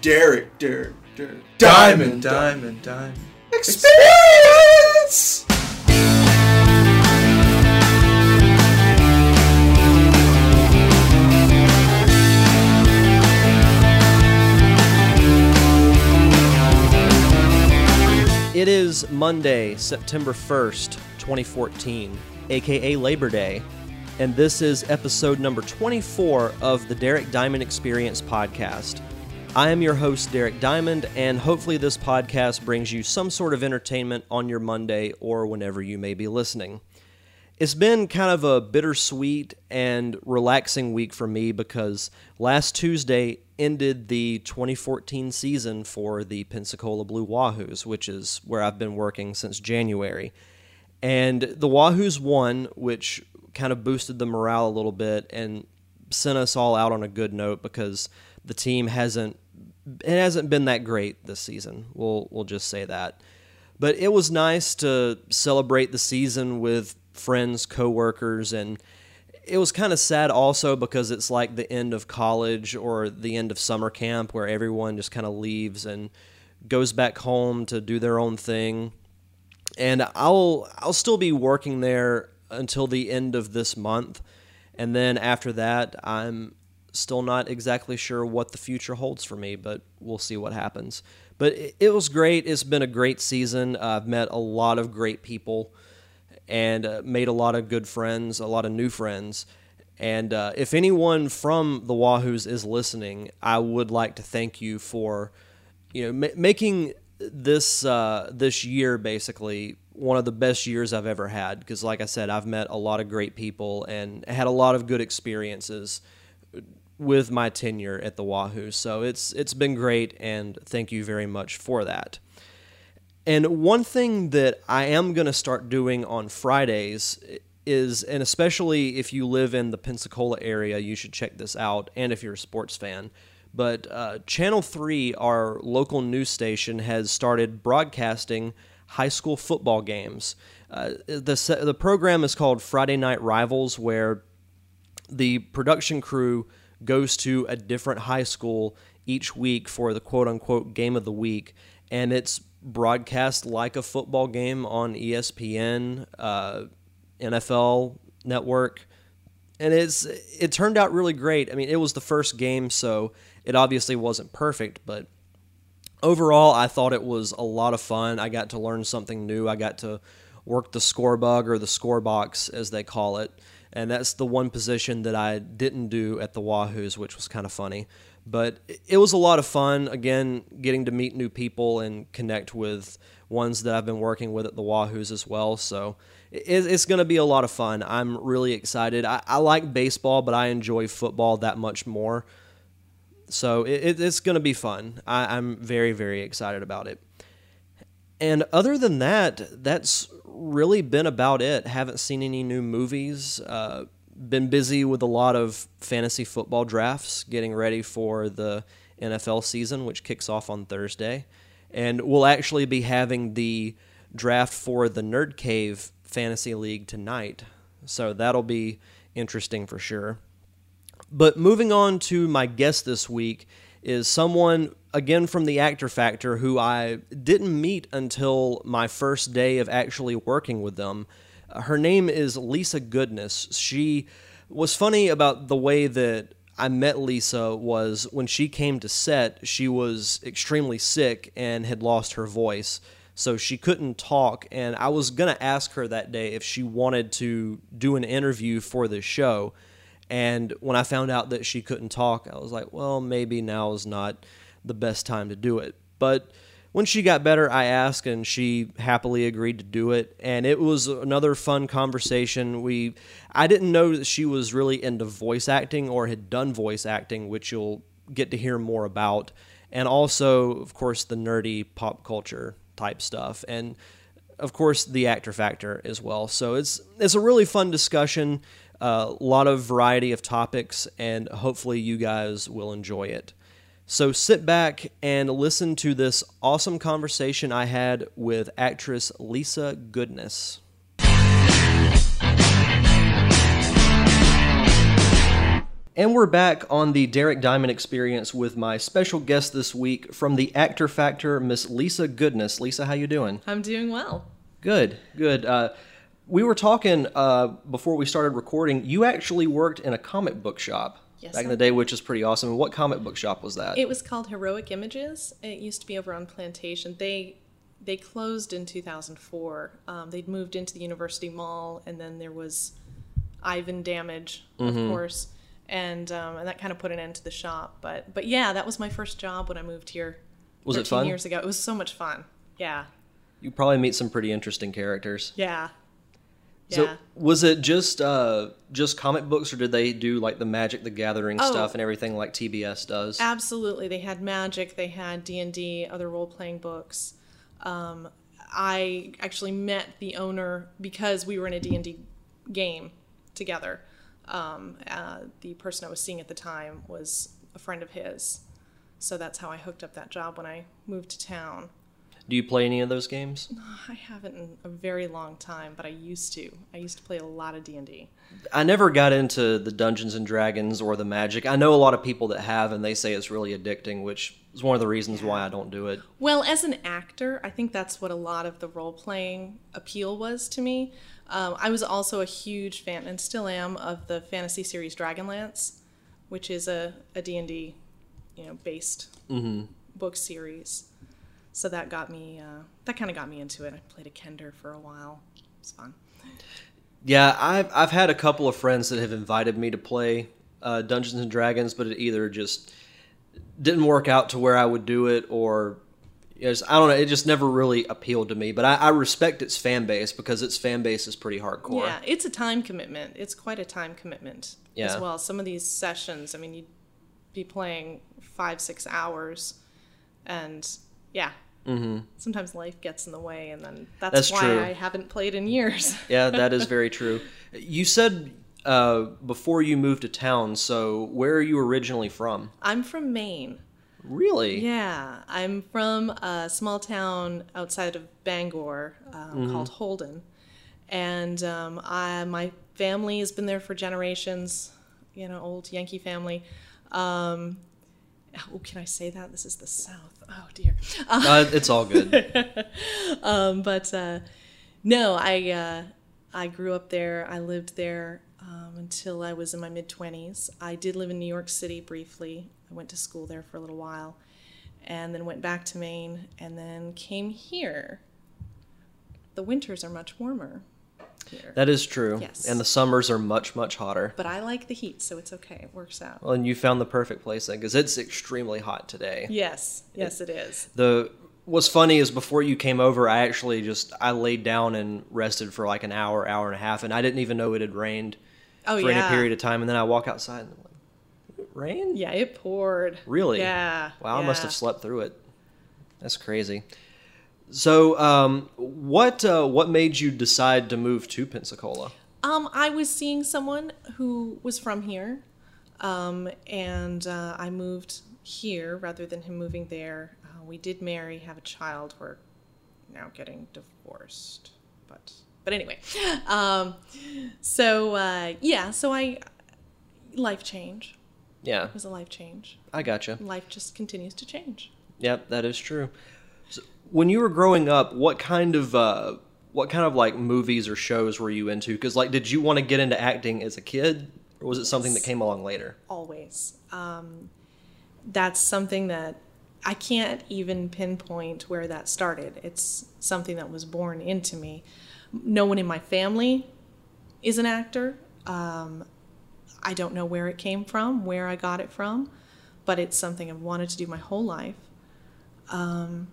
Derek, Derek, Derek. Diamond, diamond, diamond. Experience! It is Monday, September 1st, 2014, aka Labor Day, and this is episode number 24 of the Derek Diamond Experience podcast. I am your host, Derek Diamond, and hopefully, this podcast brings you some sort of entertainment on your Monday or whenever you may be listening. It's been kind of a bittersweet and relaxing week for me because last Tuesday ended the 2014 season for the Pensacola Blue Wahoos, which is where I've been working since January. And the Wahoos won, which kind of boosted the morale a little bit and sent us all out on a good note because the team hasn't it hasn't been that great this season. We'll we'll just say that. But it was nice to celebrate the season with friends, coworkers, and it was kind of sad also because it's like the end of college or the end of summer camp where everyone just kind of leaves and goes back home to do their own thing. And I'll I'll still be working there until the end of this month. And then after that, I'm still not exactly sure what the future holds for me, but we'll see what happens. But it, it was great. It's been a great season. I've met a lot of great people and uh, made a lot of good friends, a lot of new friends. And uh, if anyone from the Wahoos is listening, I would like to thank you for, you know, ma- making this uh, this year basically one of the best years I've ever had. Because, like I said, I've met a lot of great people and had a lot of good experiences with my tenure at the Wahoo. So it's it's been great, and thank you very much for that. And one thing that I am going to start doing on Fridays is, and especially if you live in the Pensacola area, you should check this out, and if you're a sports fan. But uh, Channel 3, our local news station, has started broadcasting high school football games. Uh, the, the program is called Friday Night Rivals, where the production crew goes to a different high school each week for the quote unquote game of the week. And it's broadcast like a football game on ESPN, uh, NFL Network. And it's it turned out really great. I mean, it was the first game, so it obviously wasn't perfect, but overall, I thought it was a lot of fun. I got to learn something new. I got to work the score bug or the score box, as they call it and that's the one position that I didn't do at the Wahoos, which was kind of funny. But it was a lot of fun. Again, getting to meet new people and connect with ones that I've been working with at the Wahoos as well. So it's going to be a lot of fun. I'm really excited. I, like baseball, but I enjoy football that much more. So it's going to be fun. I'm very, very excited about it. And other than that, that's really been about it. Haven't seen any new movies. Uh, been busy with a lot of fantasy football drafts, getting ready for the NFL season, which kicks off on Thursday. And we'll actually be having the draft for the Nerd Cave Fantasy League tonight. So that'll be interesting for sure. But moving on to my guest this week is someone again from the actor factor who I didn't meet until my first day of actually working with them. Her name is Lisa Goodness. She was funny about the way that I met Lisa was when she came to set, she was extremely sick and had lost her voice. So she couldn't talk and I was going to ask her that day if she wanted to do an interview for the show. And when I found out that she couldn't talk, I was like, well, maybe now is not the best time to do it. But when she got better, I asked, and she happily agreed to do it. And it was another fun conversation. We, I didn't know that she was really into voice acting or had done voice acting, which you'll get to hear more about. And also, of course, the nerdy pop culture type stuff, and of course, the actor factor as well. So it's it's a really fun discussion. A uh, lot of variety of topics, and hopefully, you guys will enjoy it. So sit back and listen to this awesome conversation I had with actress Lisa Goodness. And we're back on the Derek Diamond Experience with my special guest this week from the Actor Factor, Miss Lisa Goodness. Lisa, how you doing? I'm doing well. Good, good. Uh, we were talking uh, before we started recording. You actually worked in a comic book shop Yes, back in the day, which is pretty awesome. And what comic book shop was that? It was called Heroic Images. It used to be over on Plantation. They they closed in 2004. Um, they'd moved into the University Mall, and then there was Ivan damage, of Mm-hmm. course, and um, and that kind of put an end to the shop. But but yeah, that was my first job when I moved here. Was it 13 fun? Years ago, it was so much fun. Yeah, you probably meet some pretty interesting characters. yeah, yeah. So was it just uh, just comic books, or did they do like the Magic the Gathering Oh. stuff and everything like TBS does? Absolutely, they had Magic, they had D and D, other role playing books. Um, I actually met the owner because we were in a D and D game together. Um, uh, the person I was seeing at the time was a friend of his, so that's how I hooked up that job when I moved to town. Do you play any of those games? I haven't in a very long time, but I used to. I used to play a lot of D and D. I never got into the Dungeons and Dragons or the Magic. I know a lot of people that have, and they say it's really addicting, which is one of the reasons why I don't do it. Well, as an actor, I think that's what a lot of the role playing appeal was to me. Um, I was also a huge fan, and still am, of the fantasy series Dragonlance, which is a, a D&D, you know, based book series. So that got me, uh, that kind of got me into it. I played a Kender for a while. It was fun. Yeah, I've I've had a couple of friends that have invited me to play uh, Dungeons and Dragons, but it either just didn't work out to where I would do it, or yes, I don't know. It just never really appealed to me. But I, I respect its fan base because its fan base is pretty hardcore. Yeah, it's a time commitment. It's quite a time commitment Yeah. as well. Some of these sessions, I mean, you'd be playing five, six hours, and yeah. Mm-hmm. Sometimes life gets in the way, and then that's, That's why true. I haven't played in years. Yeah, that is very true. You said uh, before you moved to town, so where are you originally from? I'm from Maine. Really? Yeah, I'm from a small town outside of Bangor um, called Holden, and um, I, my family has been there for generations. You know, old Yankee family. Um, oh, can I say that? This is the South. Oh dear. Uh, it's all good. Um, but uh, no, I uh, I grew up there. I lived there um, until I was in my mid twenties. I did live in New York City briefly. I went to school there for a little while, and then went back to Maine, and then came here. The winters are much warmer here, That is true. Yes. And the summers are much, much hotter. but I like the heat, so it's okay. It works out. Well, and you found the perfect place then, because it's extremely hot today. Yes, yes, it is. The what's funny is before you came over, I actually just I laid down and rested for like an hour, hour and a half, and I didn't even know it had rained Oh for yeah. any period of time. And then I walk outside and I'm like, "It rain? Yeah, it poured. Really? Yeah. Wow, I must have slept through it. That's crazy. So, um, what uh, what made you decide to move to Pensacola? Um, I was seeing someone who was from here, um, and uh, I moved here rather than him moving there. Uh, we did marry, have a child. We're now getting divorced, but but anyway, um, so uh, yeah, so I life change. Yeah, It was a life change. I gotcha. Life just continues to change. Yep, that is true. So, when you were growing up, what kind of uh, what kind of like movies or shows were you into? Because like, did you want to get into acting as a kid, or was it something that came along later? always. Um, that's something that I can't even pinpoint where that started. It's something that was born into me. No one in my family is an actor. Um, I don't know where it came from, where I got it from, but it's something I've wanted to do my whole life. Um,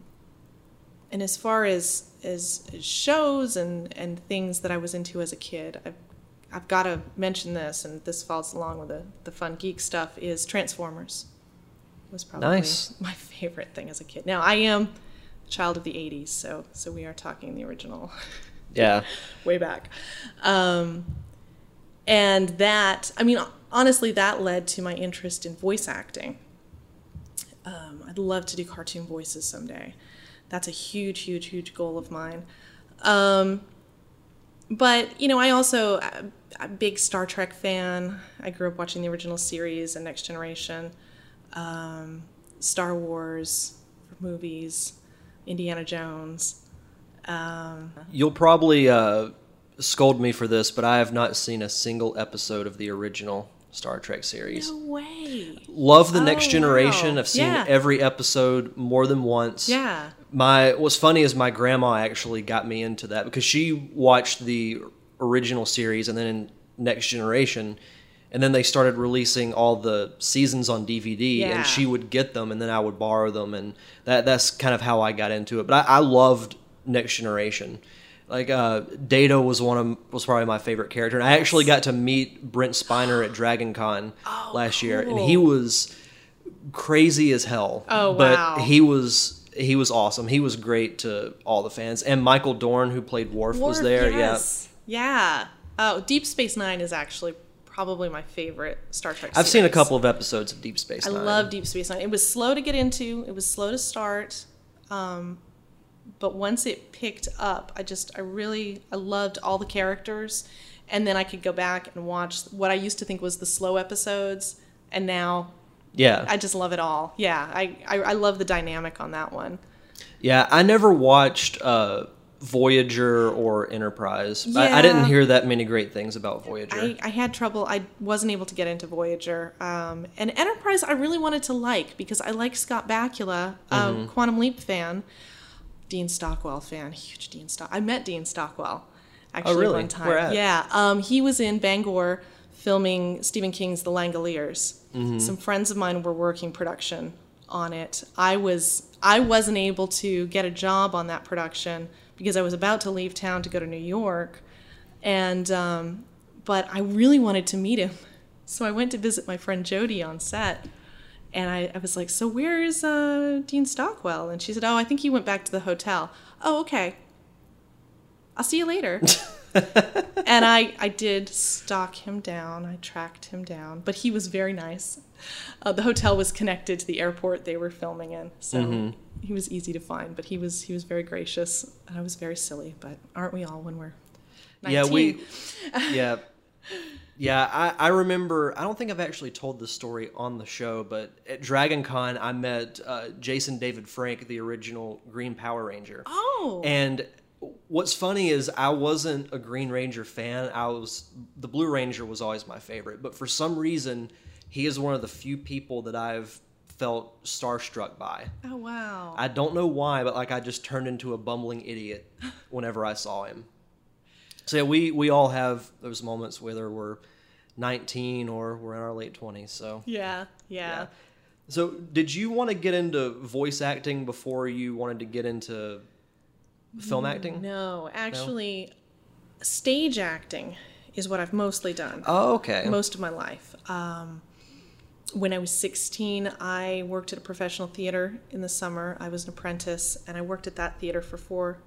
and as far as, as shows and, and things that I was into as a kid, I've, I've got to mention this, and this falls along with the, the fun geek stuff, is Transformers. Was probably Nice. my favorite thing as a kid. Now, I am a child of the 80s, so, so we are talking the original Yeah, way back. Um, and that, I mean, honestly, that led to my interest in voice acting. Um, I'd love to do cartoon voices someday. That's a huge, huge, huge goal of mine. Um, but you know, I also I'm a big Star Trek fan. I grew up watching the original series and Next Generation, um, Star Wars movies, Indiana Jones. Um, You'll probably uh, scold me for this, but I have not seen a single episode of the original Star Trek series. no way. Love the Oh, Next Generation. wow. I've seen Yeah. every episode more than once. Yeah. My what's funny is my grandma actually got me into that because she watched the original series and then in Next Generation, and then they started releasing all the seasons on DVD, Yeah. and she would get them, and then I would borrow them, and that that's kind of how I got into it. But I, I loved Next Generation. Like uh, Data was one of was probably my favorite character, and I actually got to meet Brent Spiner at Dragon Con last year, and he Oh, was crazy as hell. Oh, but wow. he was he was awesome. He was great to all the fans, and Michael Dorn, who played Worf, was there. yes. Yeah. Oh, Deep Space Nine is actually probably my favorite Star Trek. Yeah, I've seen a couple of episodes of Deep Space Nine. I love Deep Space Nine. It was slow to get into. It was slow to start. Um, but once it picked up, I just I really I loved all the characters, and then I could go back and watch what I used to think was the slow episodes, and now Yeah, I just love it all. Yeah, I I, I love the dynamic on that one. yeah. I never watched uh, Voyager or Enterprise. I, I didn't hear that many great things about Voyager. I, I had trouble. I wasn't able to get into Voyager. Um, and Enterprise, I really wanted to like because I like Scott Bakula, Mm-hmm. Quantum Leap fan, Dean Stockwell fan, huge Dean Stock. I met Dean Stockwell actually Oh, really? one time. Yeah, um, he was in Bangor filming Stephen King's The Langoliers. Mm-hmm. Some friends of mine were working production on it. I was I wasn't able to get a job on that production because I was about to leave town to go to New York, and um, but I really wanted to meet him, so I went to visit my friend Jody on set, and I, I was like, "So where is uh, Dean Stockwell?" And she said, "Oh, I think he went back to the hotel." Oh, okay. I'll see you later. and I, I did stalk him down. I tracked him down, but he was very nice. Uh, the hotel was connected to the airport they were filming in, so he was easy to find. But he was he was very gracious, and I was very silly. But aren't we all when we're 19? yeah, we. yeah. Yeah, I, I remember. I don't think I've actually told this story on the show, but at Dragon Con, I met uh, Jason David Frank, the original Green Power Ranger. Oh, And what's funny is I wasn't a Green Ranger fan. I was the Blue Ranger was always my favorite, but for some reason, he is one of the few people that I've felt starstruck by. oh wow. I don't know why, but like I just turned into a bumbling idiot whenever I saw him. So yeah, we we all have those moments whether we're 19 or we're in our late 20s. So yeah, yeah. so did you want to get into voice acting before you wanted to get into film acting? No, actually, stage acting is what I've mostly done. Oh, okay. most of my life. Um, when I was 16, I worked at a professional theater in the summer. I was an apprentice, and I worked at that theater for four,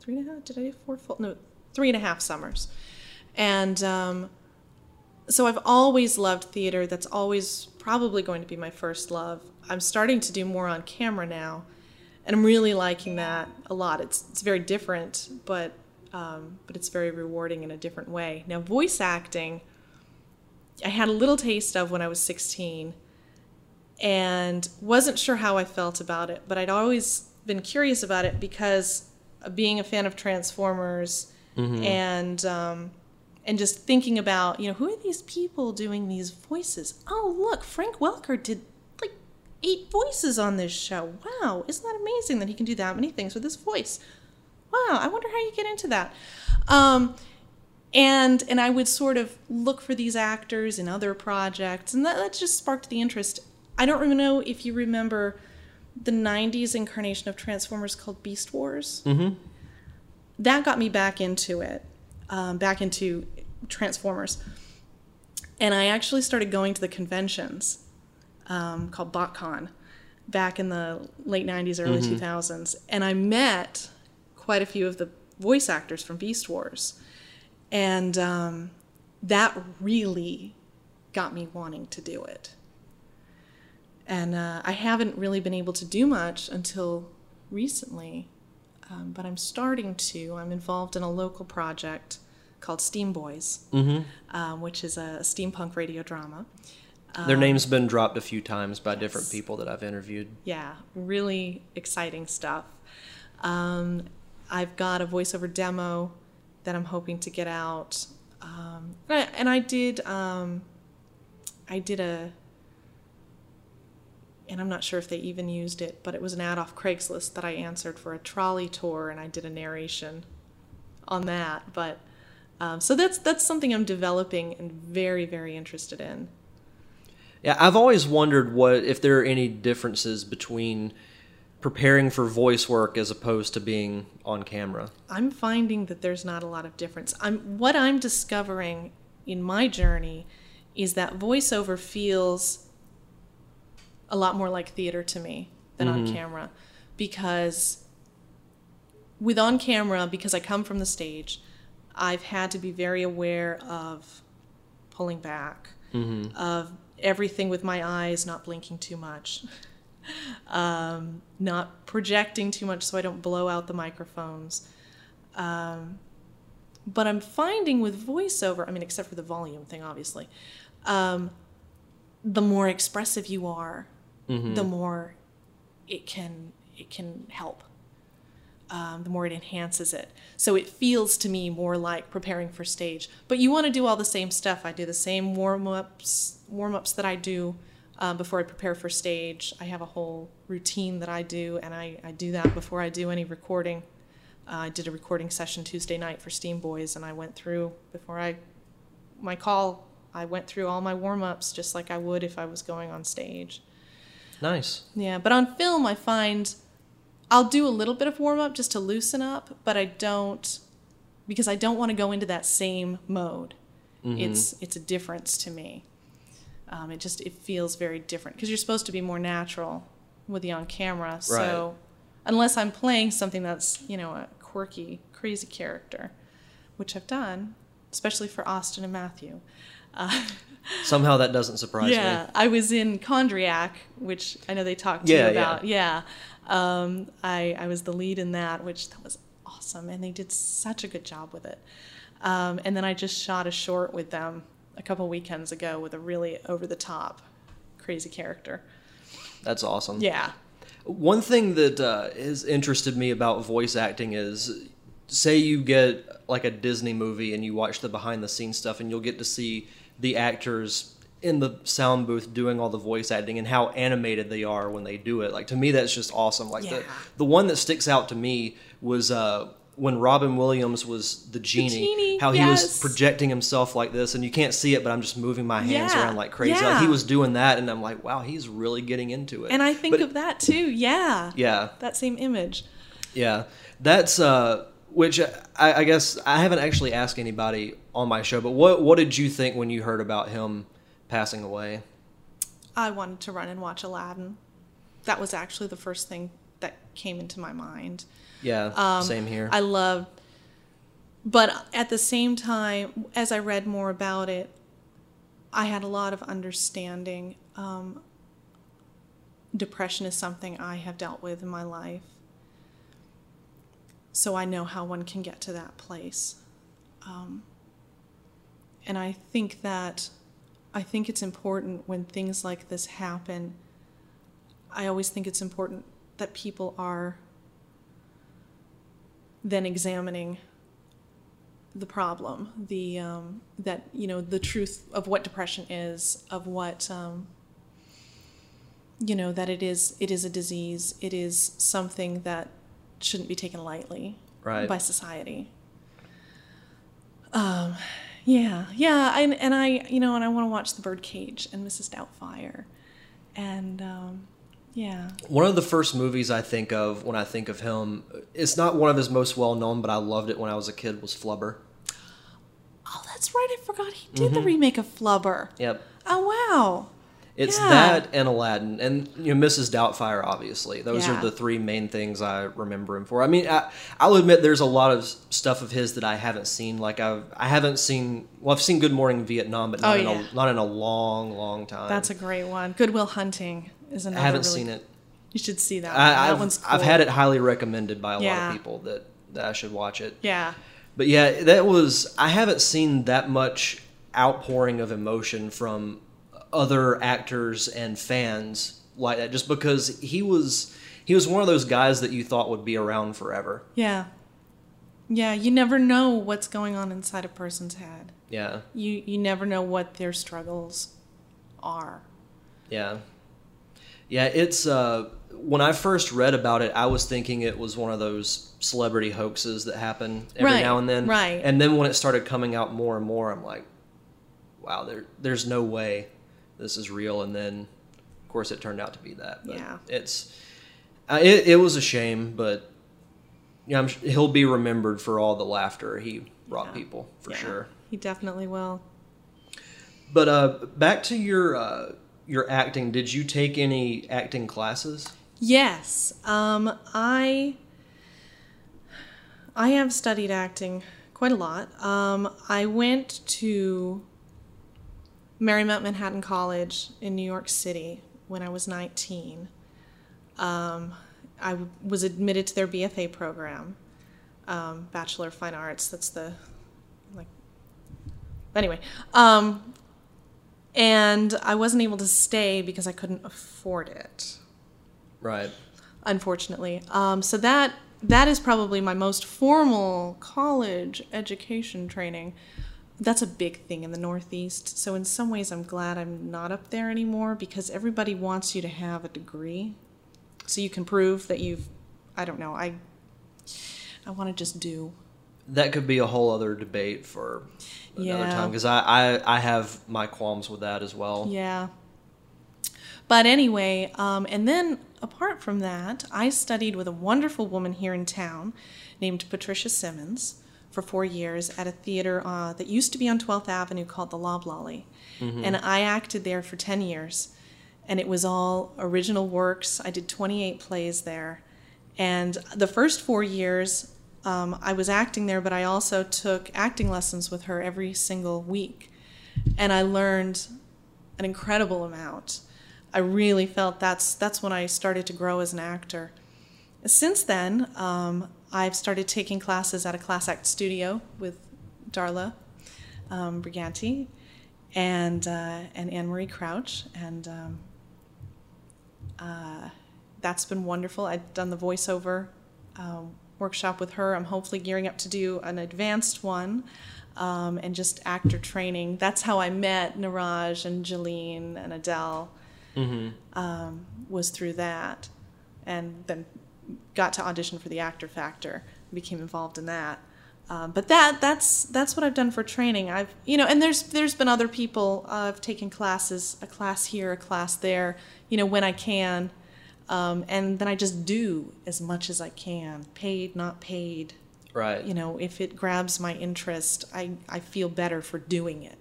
three and a half. Did I do four full? No, three and a half summers. And um, so I've always loved theater. That's always probably going to be my first love. I'm starting to do more on camera now, and I'm really liking that a lot. It's it's very different, but um, but it's very rewarding in a different way. Now, voice acting, I had a little taste of when I was 16, and wasn't sure how I felt about it. But I'd always been curious about it because being a fan of Transformers and um, and just thinking about you know who are these people doing these voices? Oh, look, Frank Welker did eight voices on this show. Wow, isn't that amazing that he can do that many things with his voice? Wow, I wonder how you get into that. Um, and and I would sort of look for these actors in other projects, and that, that just sparked the interest. I don't even know if you remember the '90s incarnation of Transformers called Beast Wars. Mm-hmm. That got me back into it, um, back into Transformers, and I actually started going to the conventions um, called BotCon back in the late '90s, early 2000s, and I met quite a few of the voice actors from Beast Wars and um, that really got me wanting to do it. And uh, I haven't really been able to do much until recently. um, but I'm starting to. I'm involved in a local project called Steam Boys, um, which is a steampunk radio drama. Their name's been dropped a few times by different people that I've interviewed. Yeah, really exciting stuff. Um, I've got a voiceover demo that I'm hoping to get out, um, and, I, and I did. Um, I did a, and I'm not sure if they even used it, but it was an ad off Craigslist that I answered for a trolley tour, and I did a narration on that. But um, so that's that's something I'm developing and very very interested in. Yeah, I've always wondered what if there are any differences between preparing for voice work as opposed to being on camera. I'm finding that there's not a lot of difference. I'm what I'm discovering in my journey is that voiceover feels a lot more like theater to me than on mm-hmm. camera because with on camera because I come from the stage, I've had to be very aware of pulling back, mm-hmm. of everything with my eyes not blinking too much, um, not projecting too much so I don't blow out the microphones. Um, but I'm finding with voiceover, I mean, except for the volume thing, obviously, um, the more expressive you are, the more it can it can help. Um, the more it enhances it. So it feels to me more like preparing for stage. But you want to do all the same stuff. I do the same warm ups, warm ups that I do um, before I prepare for stage. I have a whole routine that I do, and I, I do that before I do any recording. Uh, I did a recording session Tuesday night for Steam Boys, and I went through before I my call. I went through all my warm ups just like I would if I was going on stage. Nice. Yeah, but on film, I find I'll do a little bit of warm up just to loosen up, but I don't because I don't want to go into that same mode. It's it's a difference to me. Um, it just it feels very different because you're supposed to be more natural with the on camera. So unless I'm playing something that's you know a quirky, crazy character, which I've done, especially for Austin and Matthew. Somehow that doesn't surprise Yeah, me. Yeah, I was in Chondriac, which I know they talked to Yeah, you yeah. about. Yeah, Um, I I was the lead in that, which that was awesome, and they did such a good job with it. Um, and then I just shot a short with them a couple weekends ago with a really over the top, crazy character. That's awesome. Yeah, One thing that uh, has interested me about voice acting is say you get like a Disney movie and you watch the behind the scenes stuff and you'll get to see the actors in the sound booth doing all the voice acting and how animated they are when they do it. Like to me that's just awesome. Like the Yeah. the one that sticks out to me was uh when Robin Williams was the genie, genie, how he was projecting himself like this, and you can't see it, but I'm just moving my hands Yeah, around like crazy. Like he was doing that, and I'm like, wow, he's really getting into it. and I think But- of that too. Yeah, yeah, that same image. yeah, that's uh, which I, I guess I haven't actually asked anybody on my show, but what what did you think when you heard about him passing away? I wanted to run and watch Aladdin. That was actually the first thing that came into my mind. Yeah, Um, same here. I loved, but at the same time, as I read more about it, I had a lot of understanding. Um, depression is something I have dealt with in my life. So I know how one can get to that place. Um, and I think that I think it's important when things like this happen. I always think it's important that people are then examining the problem, the um, that you know the truth of what depression is, of what um, you know that it is. It is a disease. It is something that shouldn't be taken lightly Right. by society. Um, yeah, yeah, and and I you know and I want to watch The Birdcage and Mrs. Doubtfire, and um, yeah, One of the first movies I think of when I think of him, it's not one of his most well known, but I loved it when I was a kid. Was Flubber. Oh, that's right. I forgot he did the remake of Flubber. Yep. Oh, wow. It's Yeah. that and Aladdin, and you know Mrs. Doubtfire. Obviously, those Yeah. are the three main things I remember him for. I mean, I, I'll admit there's a lot of stuff of his that I haven't seen. Like I've I haven't seen. Well, I've seen Good Morning Vietnam, but oh, not Oh, in yeah. a not in a long, long time. That's a great one. Goodwill Hunting is another. I haven't really- seen it. You should see that. one. I, that I've, one's cool. I've had it highly recommended by a lot of people that, that I should watch it. Yeah. But yeah, that was I haven't seen that much outpouring of emotion from other actors and fans like that just because he was he was one of those guys that you thought would be around forever. Yeah. Yeah, you never know what's going on inside a person's head. Yeah. You you never know what their struggles are. Yeah. Yeah, it's uh when I first read about it, I was thinking it was one of those celebrity hoaxes that happen every Right, now and then. right. And then when it started coming out more and more, I'm like, wow, there there's no way this is real and then of course it turned out to be that. But Yeah. It's uh, it, it was a shame, but yeah, I'm, he'll be remembered for all the laughter he brought Yeah. people for Yeah, sure. He definitely will. But uh, back to your uh, your acting. Did you take any acting classes? Yes. Um I I have studied acting quite a lot. Um I went to Marymount Manhattan College in New York City when I was 19. Um, I was admitted to their BFA program, um, Bachelor of Fine Arts. That's the like. Anyway, um, and I wasn't able to stay because I couldn't afford it Right. unfortunately. Um, so that that is probably my most formal college education training. That's a big thing in the Northeast. So in some ways, I'm glad I'm not up there anymore because everybody wants you to have a degree, so you can prove that you've. I don't know. I. I want to just do. That could be a whole other debate for another Yeah. time because I, I I have my qualms with that as well. Yeah. But anyway, um, and then apart from that, I studied with a wonderful woman here in town named Patricia Simmons for four years at a theater uh, that used to be on 12th Avenue called the Loblolly. And I acted there for 10 years. And it was all original works. I did 28 plays there. And the first four years, um, I was acting there, but I also took acting lessons with her every single week. And I learned an incredible amount. I really felt that's that's when I started to grow as an actor. Since then, um, I've started taking classes at a class act studio with Darla um, Briganti and uh, and Anne Marie Crouch, and um, uh, that's been wonderful. I've done the voiceover um, workshop with her. I'm hopefully gearing up to do an advanced one um, and just actor training. That's how I met Niraj and Jeline and Adele. Um, was through that, and then got to audition for the Actor Factor. Became involved in that. Um, but that that's that's what I've done for training. I've you know, and there's there's been other people. Uh, I've taken classes, a class here, a class there. You know, when I can, um, and then I just do as much as I can, paid, not paid. Right. You know, if it grabs my interest, I I feel better for doing it.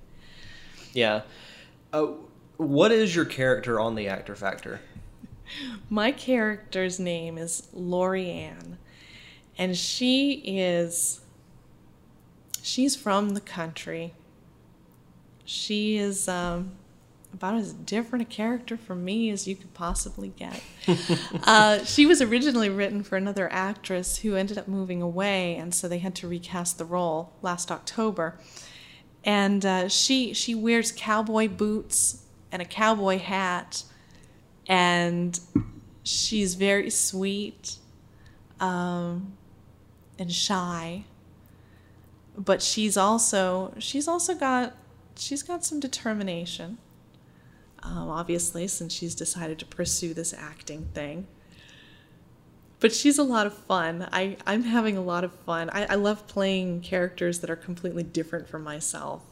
Yeah. Uh, what is your character on the Actor Factor? My character's name is Lori Ann, and she is. She's from the country. She is um, about as different a character from me as you could possibly get. uh, she was originally written for another actress who ended up moving away, and so they had to recast the role last October. And uh, she she wears cowboy boots and a cowboy hat, and she's very sweet um, and shy. But she's also she's also got she's got some determination. Um, obviously, since she's decided to pursue this acting thing. But she's a lot of fun. I, I'm having a lot of fun. I, I love playing characters that are completely different from myself.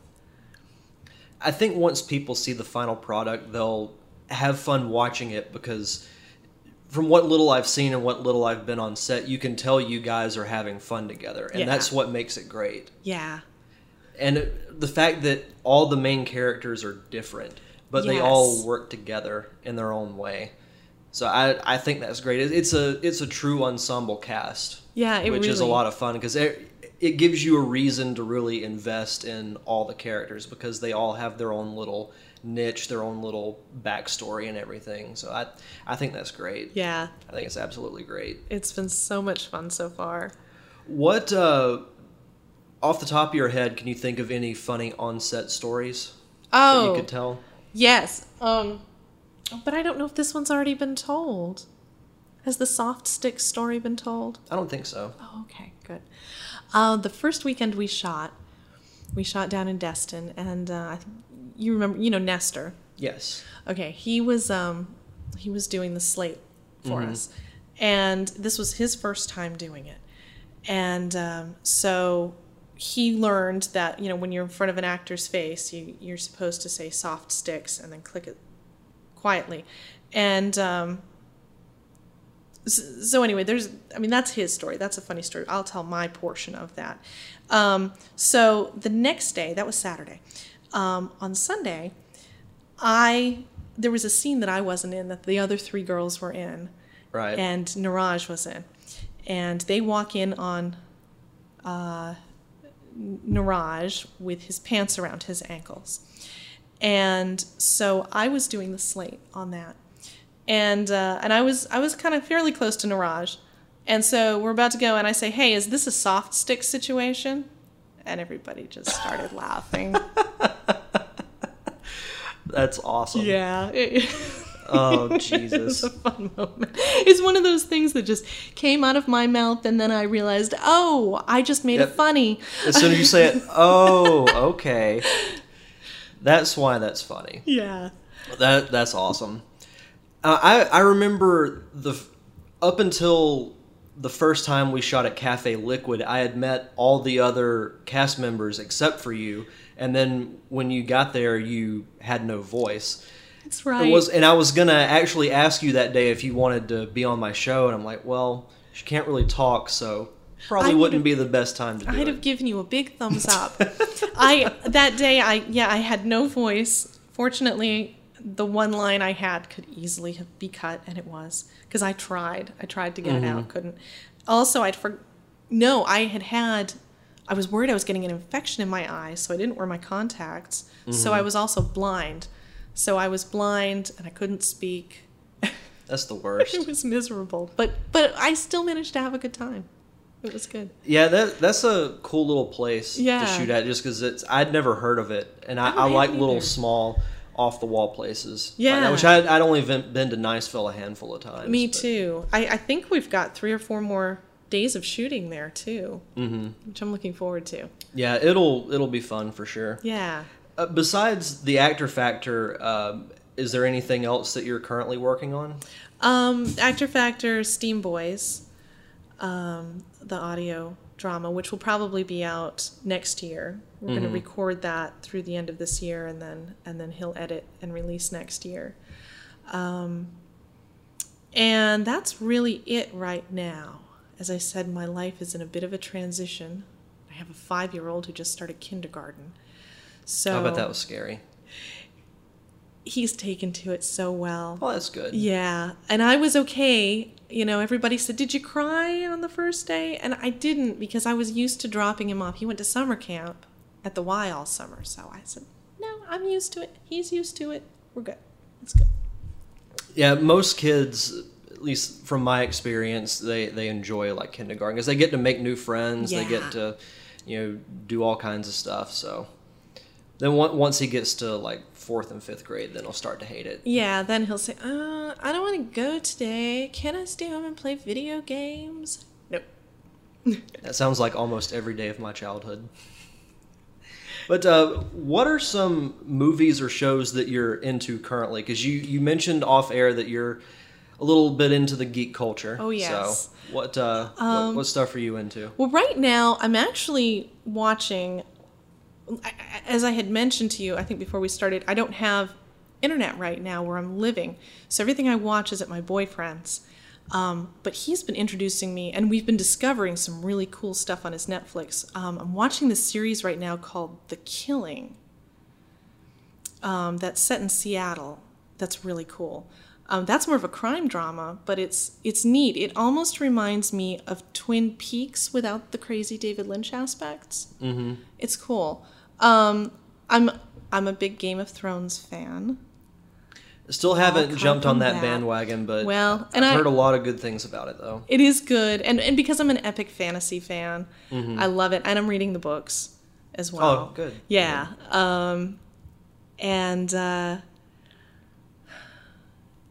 I think once people see the final product, they'll have fun watching it because from what little I've seen and what little I've been on set, you can tell you guys are having fun together, and Yeah. that's what makes it great. Yeah. And it- the fact that all the main characters are different, but they all work together in their own way. So I I think that's great. It- It's a it's a true ensemble cast. Yeah, it which is a lot of fun because it, it gives you a reason to really invest in all the characters because they all have their own little niche, their own little backstory and everything. So I I think that's great. Yeah, I think it's absolutely great. it's been so much fun so far. What uh, off the top of your head, can you think of any funny on-set stories that Oh, you could tell? yes. Um, but I don't know if this one's already been told. Has the soft stick story been told? I don't think so. Oh, okay, good. Uh, the first weekend we shot, we shot down in Destin, and uh, I think you remember, you know, Nestor. Yes. Okay, he was um, he was doing the slate for us, and this was his first time doing it, and um, so he learned that you know when you're in front of an actor's face, you you're supposed to say soft sticks and then click it quietly, and um, so anyway, there's I mean that's his story. That's a funny story. I'll tell my portion of that. Um, so the next day, that was Saturday. Um, on Sunday, I there was a scene that I wasn't in that the other three girls were in, Right. and Niraj was in, and they walk in on uh, Niraj with his pants around his ankles, and so I was doing the slate on that, and uh, and I was I was kind of fairly close to Niraj, and so we're about to go, and I say, hey, is this a soft stick situation? And everybody just started laughing. That's awesome. Yeah. Oh Jesus. a fun moment. It's one of those things that just came out of my mouth, and then I realized, oh, I just made Yep. it funny. As soon as you say it, oh, okay. That's why that's funny. Yeah. That that's awesome. Uh, I I remember the up until the first time we shot at Cafe Liquid, I had met all the other cast members except for you, and then when you got there, you had no voice. That's right. It was, and I was gonna actually ask you that day if you wanted to be on my show, and I'm like, well, she can't really talk, so probably wouldn't be the best time to do I'd it. have given you a big thumbs up. I that day I yeah I had no voice. Fortunately, the one line I had could easily have be cut, and it was because I tried. I tried to get it out, mm-hmm. couldn't. Also, I'd for no, I had had. I was worried I was getting an infection in my eye, so I didn't wear my contacts. So I mm-hmm. was also blind. So I was blind and I couldn't speak. That's the worst. It was miserable, but but I still managed to have a good time. It was good. Yeah, that that's a cool little place Yeah. to shoot at, just because it's I'd never heard of it, and I, I, I like haven't little small, off the wall places. Yeah. that, which I I'd only been, been to Niceville a handful of times. Me but- too. I, I think we've got three or four more days of shooting there too, mm-hmm. which I'm looking forward to. Yeah, it'll it'll be fun for sure. Yeah. Uh, besides the actor factor, um, is there anything else that you're currently working on? Um, Actor Factor, Steam Boys, um, the audio drama, which will probably be out next year. We're going to record that through the end of this year, and then and then he'll edit and release next year. Um, and that's really it right now. As I said, my life is in a bit of a transition. I have a five-year-old who just started kindergarten. So I bet that was scary. he's taken to it so well. Well, that's good. Yeah, and I was okay. You know, everybody said, "Did you cry on the first day?" And I didn't because I was used to dropping him off. He went to summer camp at the Y all summer, so I said, "No, I'm used to it. He's used to it. We're good. It's good." Yeah, most kids, at least from my experience, they they enjoy like kindergarten because they get to make new friends. They get to, you know, do all kinds of stuff. So then once he gets to like fourth and fifth grade, then he'll start to hate it. Yeah, then he'll say, "Uh, I don't want to go today. Can I stay home and play video games?" Nope. That sounds like almost every day of my childhood. But uh, what are some movies or shows that you're into currently? Because you, you mentioned off air that you're a little bit into the geek culture. Oh, yes. Um, So what uh, what, what stuff are you into? Well, right now I'm actually watching. As I had mentioned to you, I think before we started, I don't have internet right now where I'm living, so everything I watch is at my boyfriend's. Um, but he's been introducing me, and we've been discovering some really cool stuff on his Netflix. Um, I'm watching this series right now called The Killing. Um, that's set in Seattle. That's really cool. Um, that's more of a crime drama, but it's it's neat. It almost reminds me of Twin Peaks without the crazy David Lynch aspects. Mm-hmm. It's cool. Um, I'm I'm a big Game of Thrones fan. Still haven't jumped on that, that. bandwagon, but Well, and I've I- heard a lot of good things about it though. It is good, and and because I'm an epic fantasy fan, Mm-hmm. I love it, and I'm reading the books as well. Oh, good. Yeah, um, and uh,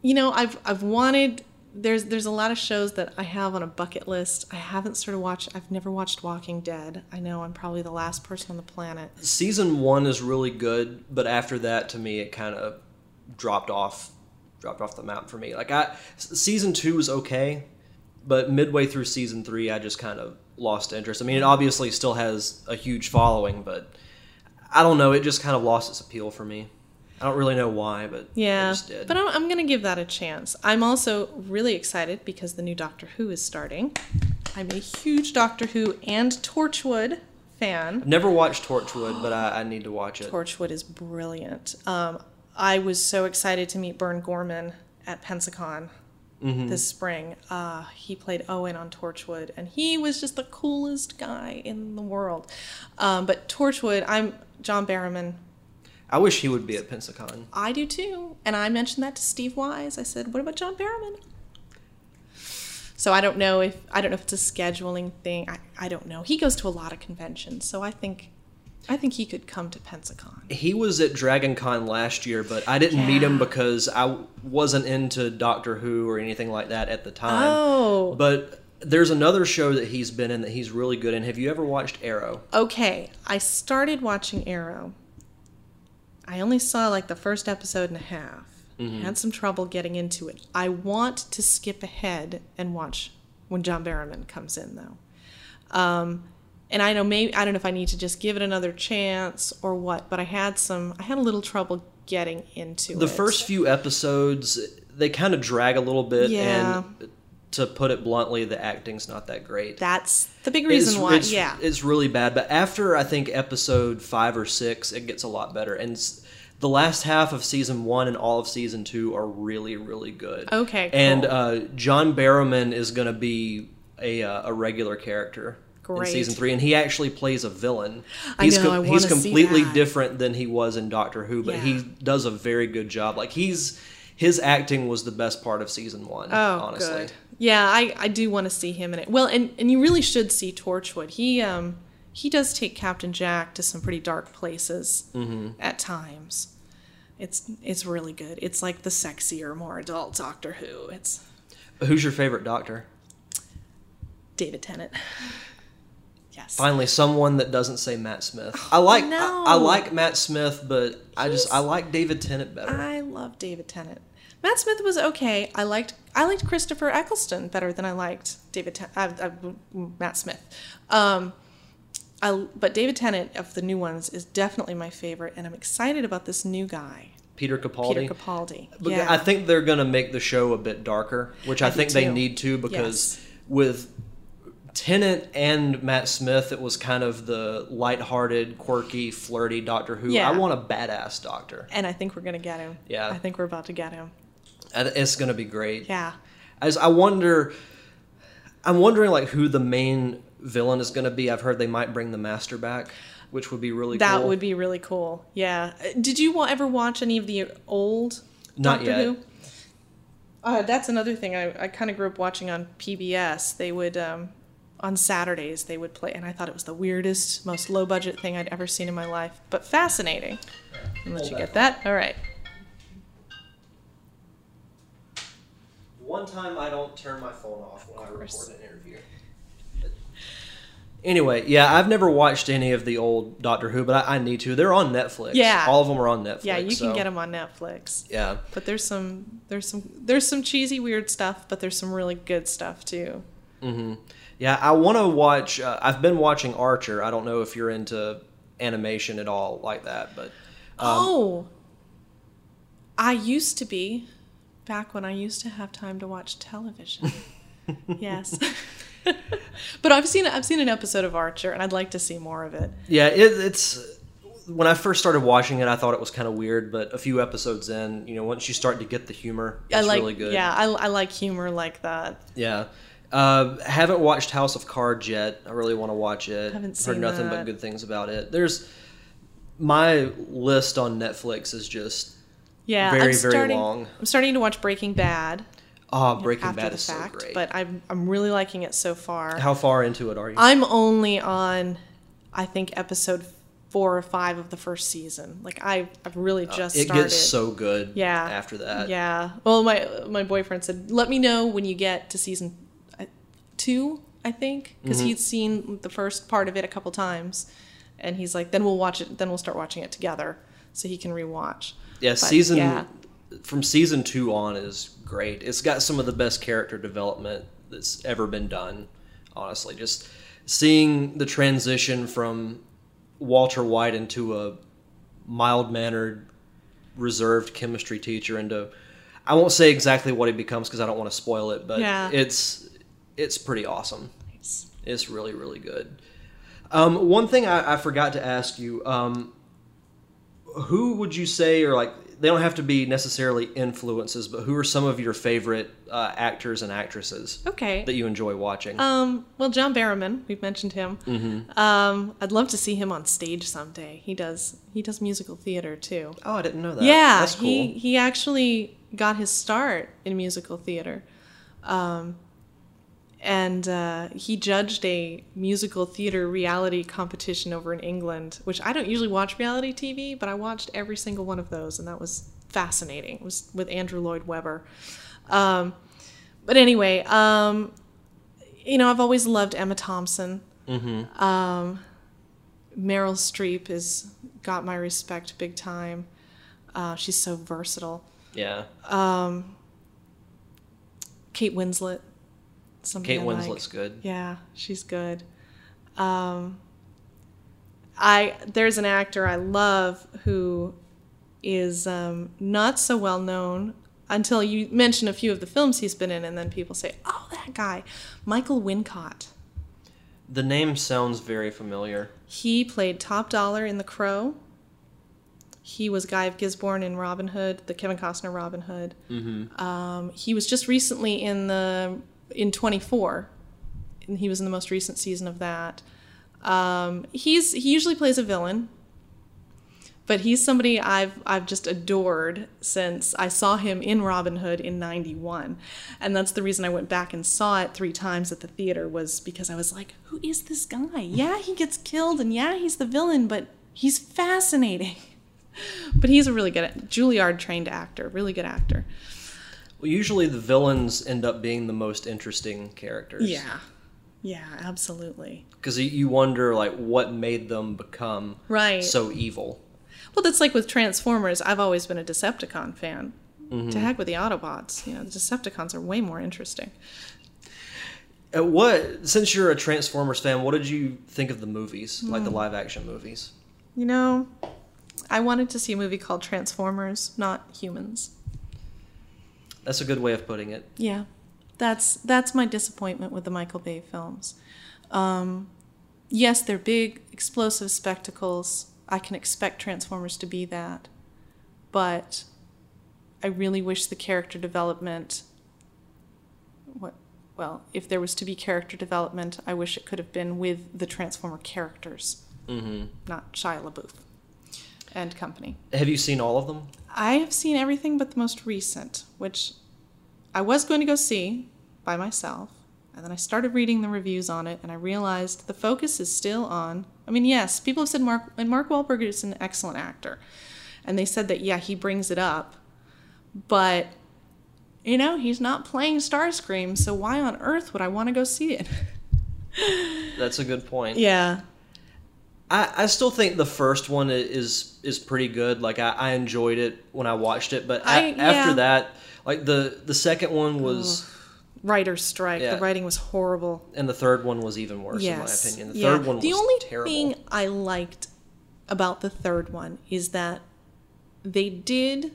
you know, I've I've wanted. There's there's a lot of shows that I have on a bucket list. I haven't started watch. I've never watched Walking Dead. I know I'm probably the last person on the planet. Season one is really good, but after that, to me, it kind of dropped off, dropped off the map for me. Like I, season two was okay, but midway through season three, I just kind of lost interest. I mean, it obviously still has a huge following, but I don't know. It just kind of lost its appeal for me. I don't really know why, but Yeah, just did. but I'm, I'm going to give that a chance. I'm also really excited because the new Doctor Who is starting. I'm a huge Doctor Who and Torchwood fan. I've never watched Torchwood, but I, I need to watch it. Torchwood is brilliant. Um, I was so excited to meet Burn Gorman at Pensacon this spring. Uh, he played Owen on Torchwood, and he was just the coolest guy in the world. Um, but Torchwood, I'm John Barrowman. I wish he would be at Pensacon. I do too. And I mentioned that to Steve Wise. I said, "What about John Barrowman?" So I don't know if I don't know if it's a scheduling thing. I, I don't know. He goes to a lot of conventions, so I think I think he could come to Pensacon. He was at Dragon Con last year, but I didn't meet him because I wasn't into Doctor Who or anything like that at the time. Oh, But there's another show that he's been in that he's really good in. Have you ever watched Arrow? okay. I started watching Arrow. I only saw like the first episode and a half. Had some trouble getting into it. I want to skip ahead and watch when John Barrowman comes in though. Um, and I know maybe I don't know if I need to just give it another chance or what, but I had some I had a little trouble getting into it. The it. first few episodes, they kind of drag a little bit, Yeah. and to put it bluntly, the acting's not that great. that's the big reason why. it's, yeah. it's really bad. But after I think episode five or six, it gets a lot better. And the last half of season one and all of season two are really, really good. Okay, And uh, John Barrowman is going to be a, uh, a regular character. In season three, and he actually plays a villain. I He's know, I he's completely different than he was in Doctor Who, but Yeah. he does a very good job. Like he's his acting was the best part of season one. Oh, honestly. good. Yeah, I, I do want to see him in it. Well, and, and you really should see Torchwood. He um he does take Captain Jack to some pretty dark places Mm-hmm. at times. It's it's really good. It's like the sexier, more adult Doctor Who. It's Who's your favorite Doctor? David Tennant. Yes. Finally, someone that doesn't say Matt Smith. I like no. I, I like Matt Smith, but I just I like David Tennant better. I love David Tennant. Matt Smith was okay. I liked I liked Christopher Eccleston better than I liked David Ten- uh, uh, Matt Smith. Um, I, but David Tennant of the new ones is definitely my favorite, and I'm excited about this new guy, Peter Capaldi. Peter Capaldi. But yeah, I think they're gonna make the show a bit darker, which I, I do think they too. need to because Yes. with Tennant and Matt Smith, it was kind of the lighthearted, quirky, flirty Doctor Who. Yeah. I want a badass Doctor. and I think we're gonna get him. Yeah. I think we're about to get him. It's gonna be great. Yeah. As I wonder, I'm wondering like who the main villain is gonna be. I've heard they might bring the Master back, which would be really That cool. would be really cool. Yeah. Uh, Did you ever watch any of the old Not Doctor yet. Who? Uh, that's another thing. I, I kind of grew up watching on PBS. They would, um, on Saturdays, they would play, and I thought it was the weirdest, most low budget thing I'd ever seen in my life, but fascinating. I'll let you get that. All right. One time I don't turn my phone off when I record an interview. Anyway, yeah, I've never watched any of the old Doctor Who, but I, I need to. They're on Netflix. Yeah. all of them are on Netflix. Yeah, you can get them on Netflix. Yeah, But there's some, there's some, there's some cheesy, weird stuff, but there's some really good stuff too. Yeah. I want to watch. Uh, I've been watching Archer. I don't know if you're into animation at all like that, but oh, I used to be, back when I used to have time to watch television. yes, but I've seen I've seen an episode of Archer, and I'd like to see more of it. yeah, it, it's. When I first started watching it, I thought it was kind of weird, but a few episodes in, you know, once you start to get the humor, it's like, really good. yeah, I, I like humor like that. Yeah. Uh, haven't watched House of Cards yet. I really want to watch it. Haven't Heard seen nothing but good things about it. There's my list on Netflix is just Yeah, Very, I'm very starting, long. I'm starting to watch Breaking Bad. oh, Breaking after Bad the is fact, so great. but I'm I'm really liking it so far. How far into it are you? I'm only on, I think episode four or five of the first season. Like I I've really just Uh, it started. gets so good. yeah After that. Yeah. Well, my my boyfriend said, "Let me know when you get to season uh, two, I think, because Mm-hmm. he'd seen the first part of it a couple times, and he's like, "Then we'll watch it. Then we'll start watching it together, so he can rewatch." Yeah, But, season yeah. from season two on is great. It's got some of the best character development that's ever been done. Honestly, just seeing the transition from Walter White into a mild mannered, reserved chemistry teacher into I won't say exactly what he becomes because I don't want to spoil it, but Yeah. it's it's pretty awesome. It's really really good. Um, one thing I, I forgot to ask you. Um, who would you say or like they don't have to be necessarily influences but who are some of your favorite uh, actors and actresses Okay. that you enjoy watching Um, well, John Barrowman, we've mentioned him. Mm-hmm. Um, I'd love to see him on stage someday. He does he does musical theater too. oh i didn't know that yeah, that's cool he he actually got his start in musical theater, um, and uh, he judged a musical theater reality competition over in England, which I don't usually watch reality TV, but I watched every single one of those, and that was fascinating. It was with Andrew Lloyd Webber. Um, but anyway, um, you know, I've always loved Emma Thompson. Um, Meryl Streep has got my respect big time. Uh, she's so versatile. yeah Kate Winslet. Something kate I like. winslet's good Yeah, she's good. Um, I there's an actor I love who is um, not so well known until you mention a few of the films he's been in, and then people say, "Oh, that guy, Michael Wincott." the name sounds very familiar He played Top Dollar in The Crow. He was Guy of Gisborne in Robin Hood, the Kevin Costner Robin Hood. Mm-hmm. Um, he was just recently in the in 24, and he was in the most recent season of that. Um, he's he usually plays a villain, but he's somebody I've I've just adored since I saw him in Robin Hood in '91, and that's the reason I went back and saw it three times at the theater was because I was like, who is this guy? Yeah, he gets killed, and yeah, he's the villain, but he's fascinating. But he's a really good Juilliard trained actor, really good actor. Well usually the villains end up being the most interesting characters Yeah, yeah, absolutely. because you wonder like what made them become Right. so evil Well, that's like with Transformers. I've always been a Decepticon fan. To heck with the Autobots. You know, the Decepticons are way more interesting. Uh, what since you're a transformers fan what did you think of the movies like the Hmm. live action movies You know, I wanted to see a movie called Transformers, not Humans. That's a good way of putting it Yeah, that's that's my disappointment with the Michael Bay films. Um, yes, they're big, explosive spectacles. I can expect Transformers to be that, but I really wish the character development. What? Well, if there was to be character development, I wish it could have been with the Transformer characters, mm-hmm. not Shia LaBeouf and company. have you seen all of them I have seen everything but the most recent, which I was going to go see by myself. And then I started reading the reviews on it, and I realized the focus is still on. I mean, yes, people have said Mark and Mark Wahlberg is an excellent actor, and they said that yeah, he brings it up, but you know, he's not playing Starscream, so why on earth would I want to go see it? That's a good point. yeah, I, I still think the first one is is pretty good. Like I, I enjoyed it when I watched it, but I- after yeah. that, like the the second one was, writer's strike. Yeah. The writing was horrible. and the third one was even worse yes. in my opinion. The yeah. third one was the only terrible. thing I liked about the third one is that they did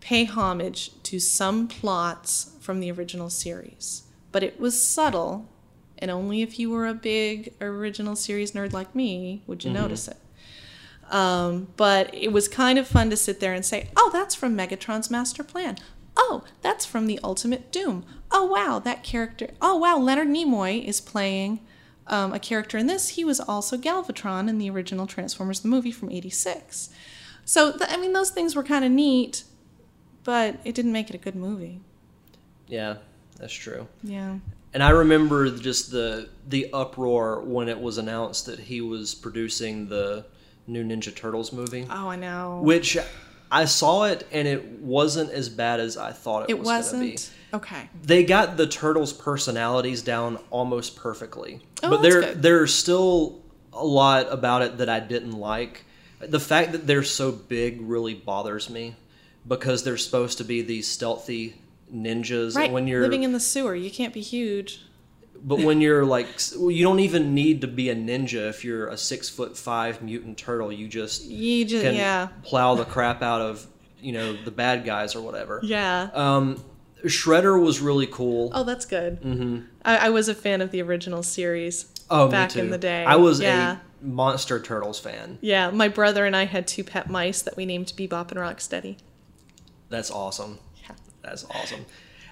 pay homage to some plots from the original series, but it was subtle, and only if you were a big original series nerd like me would you notice it. Um, but it was kind of fun to sit there and say, "Oh, that's from Megatron's master plan. Oh, that's from the Ultimate Doom. Oh, wow, that character. Oh, wow, Leonard Nimoy is playing um, a character in this, he was also Galvatron in the original Transformers the movie from '86. So th- I mean, those things were kind of neat, but it didn't make it a good movie. Yeah, that's true. Yeah. And I remember just the the uproar when it was announced that he was producing the new Ninja Turtles movie, Oh, I know. which I saw it and it wasn't as bad as I thought it, it was going to be. Okay. They got the turtles' personalities down almost perfectly, Oh, but that's there good. there's still a lot about it that I didn't like. The fact that they're so big really bothers me because they're supposed to be these stealthy ninjas. Right. When you're living in the sewer, you can't be huge. but when you're like, well, you don't even need to be a ninja if you're a six foot five mutant turtle. You just You just can yeah. plow the crap out of you know the bad guys or whatever. Yeah. Um, Shredder was really cool. Oh, that's good. Mm-hmm. I, I was a fan of the original series. Oh, back in the day. I was Yeah. a Monster Turtles fan. Yeah, my brother and I had two pet mice that we named Bebop and Rocksteady. That's awesome. Yeah. That's awesome.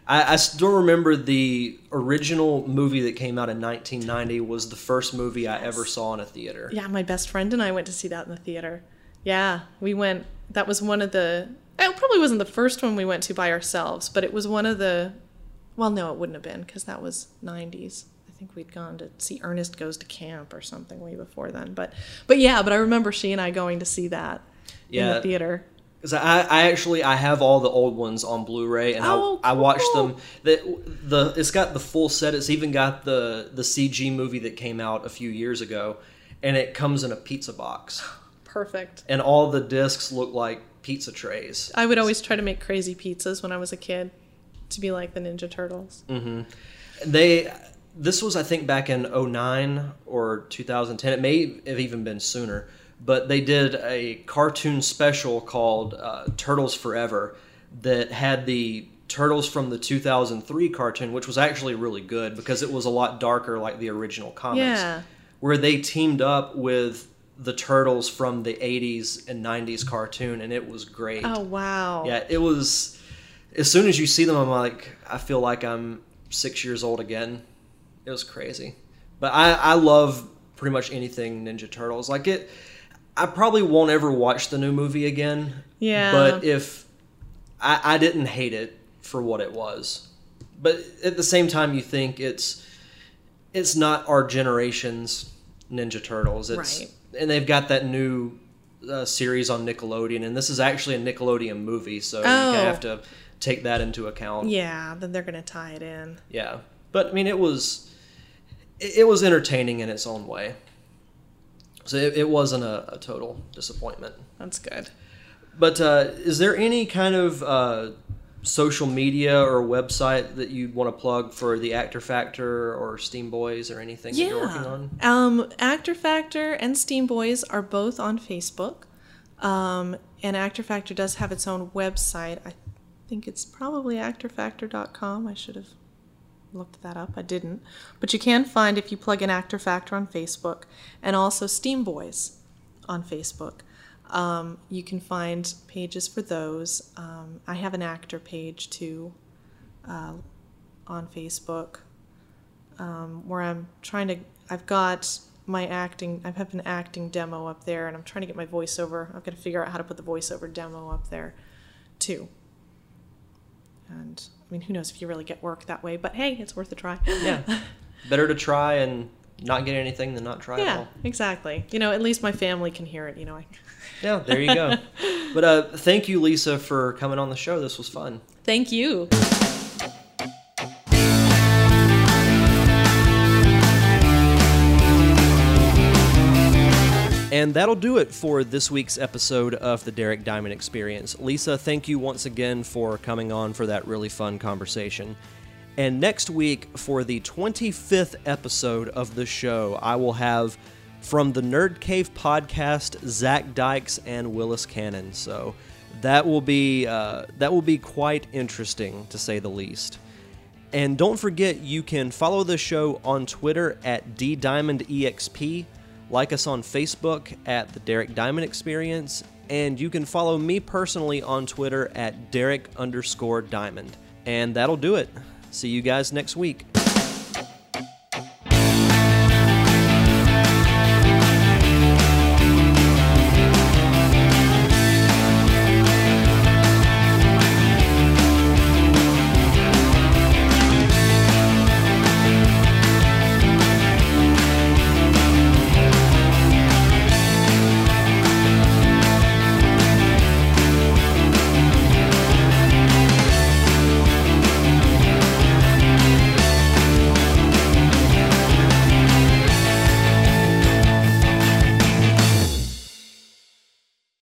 I, I still remember the original movie that came out in 1990 was the first movie I ever saw in a theater. Yeah, my best friend and I went to see that in the theater. Yeah, we went. That was one of the. It probably wasn't the first one we went to by ourselves, but it was one of the. Well, no, it wouldn't have been because that was '90s. I think we'd gone to see Ernest Goes to Camp or something way before then. But, but yeah, but I remember she and I going to see that in the theater. Because I, I actually I have all the old ones on Blu-ray and Oh, I, I watched them. The, the it's got the full set. It's even got the the CG movie that came out a few years ago, and it comes in a pizza box, Perfect. and all the discs look like pizza trays. I would always try to make crazy pizzas when I was a kid, to be like the Ninja Turtles. Mm-hmm. They this was I think back in 09 or 2010. It may have even been sooner, but they did a cartoon special called uh, Turtles Forever that had the turtles from the 2003 cartoon, which was actually really good because it was a lot darker like the original comics. Yeah. Where they teamed up with the turtles from the 80s and 90s cartoon and it was great. Oh wow. Yeah, it was. As soon as you see them, I'm like, I feel like I'm six years old again. It was crazy, but I I love pretty much anything Ninja Turtles. Like it, I probably won't ever watch the new movie again. Yeah. But if I I didn't hate it for what it was, but at the same time, you think it's it's not our generation's Ninja Turtles. It's Right. and they've got that new uh, series on Nickelodeon, and this is actually a Nickelodeon movie, so Oh. you have to take that into account. Yeah, then they're gonna tie it in. Yeah. but I mean, it was it, it was entertaining in its own way. So it, it wasn't a, a total disappointment. That's good. But uh, is there any kind of uh, social media or website that you'd want to plug for the Actor Factor or Steam Boys or anything that you're working on? Um, Actor Factor and Steam Boys are both on Facebook. Um, and Actor Factor does have its own website. I think it's probably actorfactor.com. I should have looked that up. I didn't. But you can find if you plug in Actor Factor on Facebook and also Steam Boys on Facebook. Um, you can find pages for those. Um, I have an actor page too uh, on Facebook um, where I'm trying to. I've got my acting. I have an acting demo up there, and I'm trying to get my voiceover. I've got to figure out how to put the voiceover demo up there, too. And I mean, who knows if you really get work that way? But hey, it's worth a try. Yeah. Better to try and not get anything than not try at yeah, all. exactly. You know, at least my family can hear it. You know, I, Yeah, there you go. but uh, thank you, Lisa, for coming on the show. This was fun. thank you. And that'll do it for this week's episode of the Derek Diamond Experience. Lisa, thank you once again for coming on for that really fun conversation. And next week, for the 25th episode of the show, I will have from the Nerd Cave podcast Zach Dykes and Willis Cannon. So that will be uh, that will be quite interesting to say the least. And don't forget, you can follow the show on Twitter at DDiamondEXP, like us on Facebook at the Derek Diamond Experience, and you can follow me personally on Twitter at Derek underscore Diamond. And that'll do it. See you guys next week.